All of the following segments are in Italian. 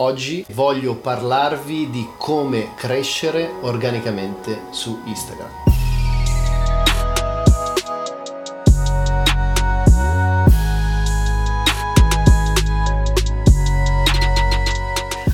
Oggi voglio parlarvi di come crescere organicamente su Instagram.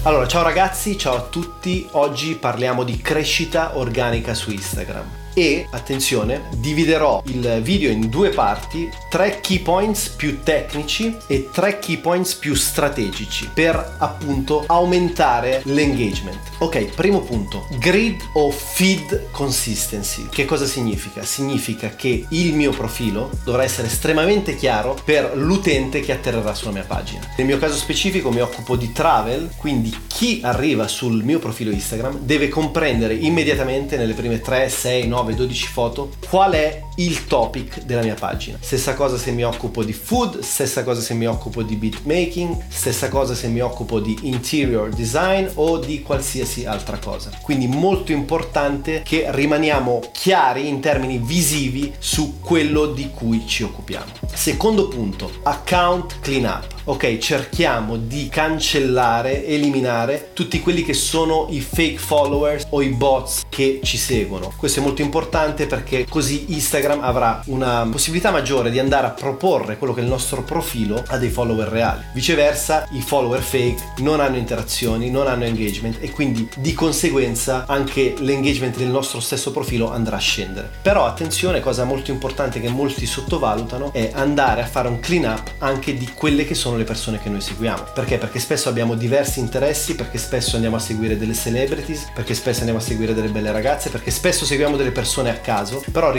Allora, ciao ragazzi, ciao a tutti. Oggi parliamo di crescita organica su Instagram e attenzione dividerò il video in due parti tre key points più tecnici e tre key points più strategici per appunto aumentare l'engagement. Ok primo punto grid o feed consistency. Che cosa significa? Significa che il mio profilo dovrà essere estremamente chiaro per l'utente che atterrerà sulla mia pagina. Nel mio caso specifico mi occupo di travel quindi chi arriva sul mio profilo instagram deve comprendere immediatamente nelle prime 3 6 9 9, 12 foto, qual è il topic della mia pagina. Stessa cosa se mi occupo di food, stessa cosa se mi occupo di beatmaking, stessa cosa se mi occupo di interior design o di qualsiasi altra cosa. Quindi molto importante che rimaniamo chiari in termini visivi su quello di cui ci occupiamo. Secondo punto, account cleanup. Ok, cerchiamo di cancellare, eliminare tutti quelli che sono i fake followers o i bots che ci seguono. Questo è molto importante perché così Instagram avrà una possibilità maggiore di andare a proporre quello che è il nostro profilo a dei follower reali. Viceversa, i follower fake non hanno interazioni, non hanno engagement e quindi di conseguenza anche l'engagement del nostro stesso profilo andrà a scendere. Però attenzione, cosa molto importante che molti sottovalutano è andare a fare un clean up anche di quelle che sono le persone che noi seguiamo. Perché? Perché spesso abbiamo diversi interessi, perché spesso andiamo a seguire delle celebrities, perché spesso andiamo a seguire delle belle ragazze, perché spesso seguiamo delle persone a caso, però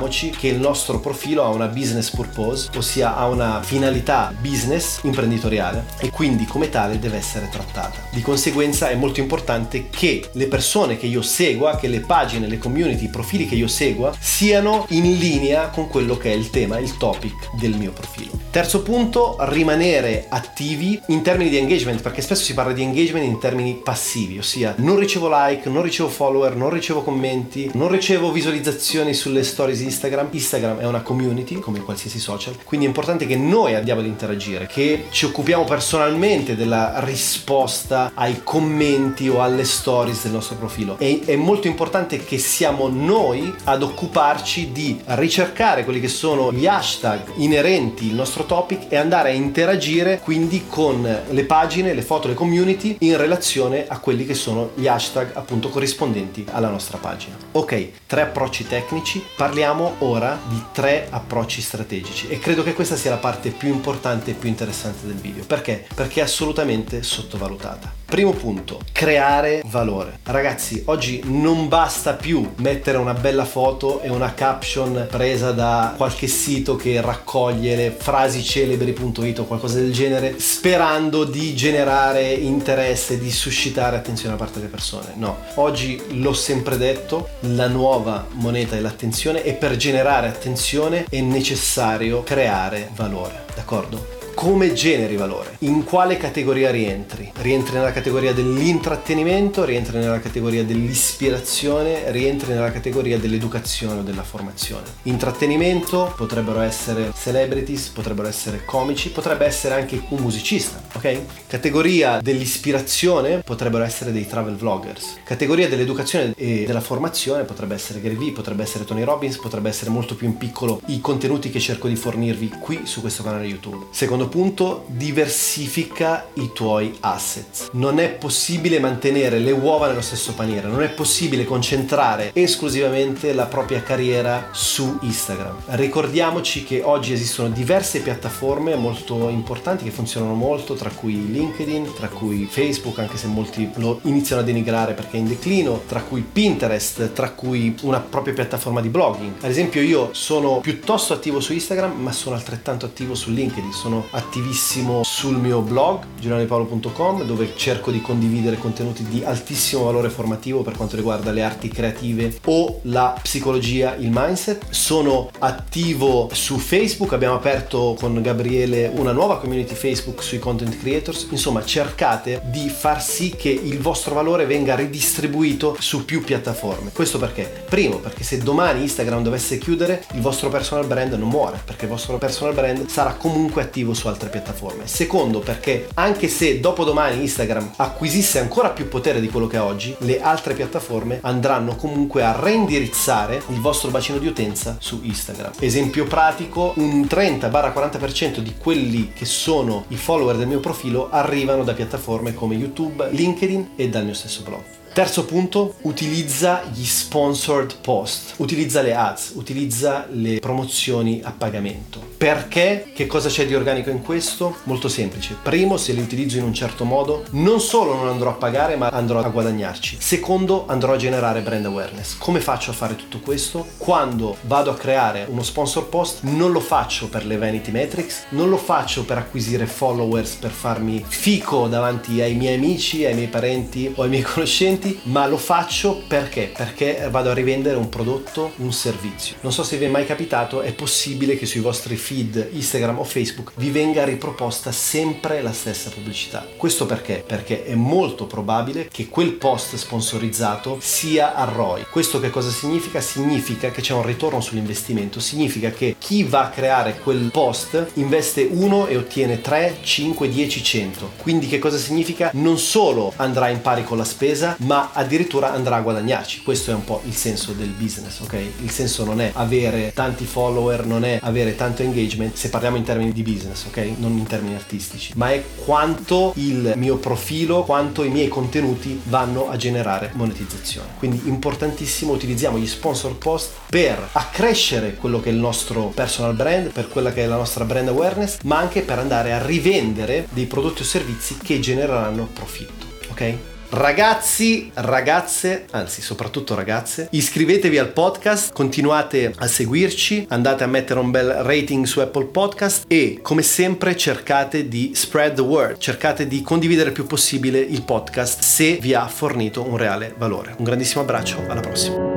ricordiamoci che il nostro profilo ha una business purpose, ossia ha una finalità business imprenditoriale e quindi come tale deve essere trattata. Di conseguenza è molto importante che le persone che io segua, che le pagine, le community, i profili che io segua siano in linea con quello che è il tema, il topic del mio profilo. Terzo punto, rimanere attivi in termini di engagement, perché spesso si parla di engagement in termini passivi, ossia non ricevo like, non ricevo follower, non ricevo commenti, non ricevo visualizzazioni sulle stories Instagram. Instagram è una community, come qualsiasi social, quindi è importante che noi andiamo ad interagire, che ci occupiamo personalmente della risposta ai commenti o alle stories del nostro profilo. E è molto importante che siamo noi ad occuparci di ricercare quelli che sono gli hashtag inerenti al nostro topic e andare a interagire quindi con le pagine, le foto, le community in relazione a quelli che sono gli hashtag appunto corrispondenti alla nostra pagina. Ok, tre approcci tecnici, parliamo ora di tre approcci strategici e credo che questa sia la parte più importante e più interessante del video. Perché? Perché è assolutamente sottovalutata. Primo punto, creare valore. Ragazzi, oggi non basta più mettere una bella foto e una caption presa da qualche sito che raccoglie le frasi celebri.it o qualcosa del genere, sperando di generare interesse, di suscitare attenzione da parte delle persone. No, oggi l'ho sempre detto, la nuova moneta è l'attenzione e per generare attenzione è necessario creare valore, d'accordo? Come generi valore, in quale categoria rientri. Rientri nella categoria dell'intrattenimento, rientri nella categoria dell'ispirazione, rientri nella categoria dell'educazione o della formazione. Intrattenimento potrebbero essere celebrities, potrebbero essere comici, potrebbe essere anche un musicista, ok? Categoria dell'ispirazione potrebbero essere dei travel vloggers. Categoria dell'educazione e della formazione potrebbe essere Gary Vee, potrebbe essere Tony Robbins, potrebbe essere molto più in piccolo i contenuti che cerco di fornirvi qui su questo canale YouTube. Secondo punto, diversifica i tuoi assets. Non è possibile mantenere le uova nello stesso paniere, non è possibile concentrare esclusivamente la propria carriera su Instagram. Ricordiamoci che oggi esistono diverse piattaforme molto importanti che funzionano molto, tra cui LinkedIn, tra cui Facebook, anche se molti lo iniziano a denigrare perché è in declino, tra cui Pinterest, tra cui una propria piattaforma di blogging. Ad esempio io sono piuttosto attivo su Instagram, ma sono altrettanto attivo su LinkedIn, sono attivissimo sul mio blog giulianepaolo.com dove cerco di condividere contenuti di altissimo valore formativo per quanto riguarda le arti creative o la psicologia, il mindset. Sono attivo su Facebook, abbiamo aperto con Gabriele una nuova community Facebook sui content creators. Insomma, cercate di far sì che il vostro valore venga ridistribuito su più piattaforme. Questo perché? Primo, perché se domani Instagram dovesse chiudere, il vostro personal brand non muore, perché il vostro personal brand sarà comunque attivo su altre piattaforme. Secondo perché anche se dopodomani Instagram acquisisse ancora più potere di quello che ha oggi, le altre piattaforme andranno comunque a reindirizzare il vostro bacino di utenza su Instagram. Esempio pratico, un 30-40% di quelli che sono i follower del mio profilo arrivano da piattaforme come YouTube, LinkedIn e dal mio stesso blog. Terzo punto, utilizza gli sponsored post, utilizza le ads, utilizza le promozioni a pagamento. Perché? Che cosa c'è di organico in questo? Molto semplice. Primo, se li utilizzo in un certo modo, non solo non andrò a pagare, ma andrò a guadagnarci. Secondo, andrò a generare brand awareness. Come faccio a fare tutto questo? Quando vado a creare uno sponsor post, non lo faccio per le vanity metrics, non lo faccio per acquisire followers, per farmi fico davanti ai miei amici, ai miei parenti o ai miei conoscenti clienti, ma lo faccio perché? Perché vado a rivendere un prodotto, un servizio. Non so se vi è mai capitato, è possibile che sui vostri feed Instagram o Facebook vi venga riproposta sempre la stessa pubblicità. Questo perché? Perché è molto probabile che quel post sponsorizzato sia a ROI. Questo che cosa significa? Significa che c'è un ritorno sull'investimento, significa che chi va a creare quel post investe 1 e ottiene 3, 5, 10, 100. Quindi che cosa significa? Non solo andrà in pari con la spesa, ma addirittura andrà a guadagnarci. Questo è un po' il senso del business, ok? Il senso non è avere tanti follower, non è avere tanto engagement, se parliamo in termini di business, ok? Non in termini artistici, ma è quanto il mio profilo, quanto i miei contenuti vanno a generare monetizzazione. Quindi importantissimo, utilizziamo gli sponsor post per accrescere quello che è il nostro personal brand, per quella che è la nostra brand awareness, ma anche per andare a rivendere dei prodotti o servizi che genereranno profitto, ok? Ragazzi, ragazze, anzi soprattutto ragazze, iscrivetevi al podcast, continuate a seguirci, andate a mettere un bel rating su Apple Podcast e come sempre cercate di spread the word, cercate di condividere il più possibile il podcast se vi ha fornito un reale valore. Un grandissimo abbraccio, alla prossima.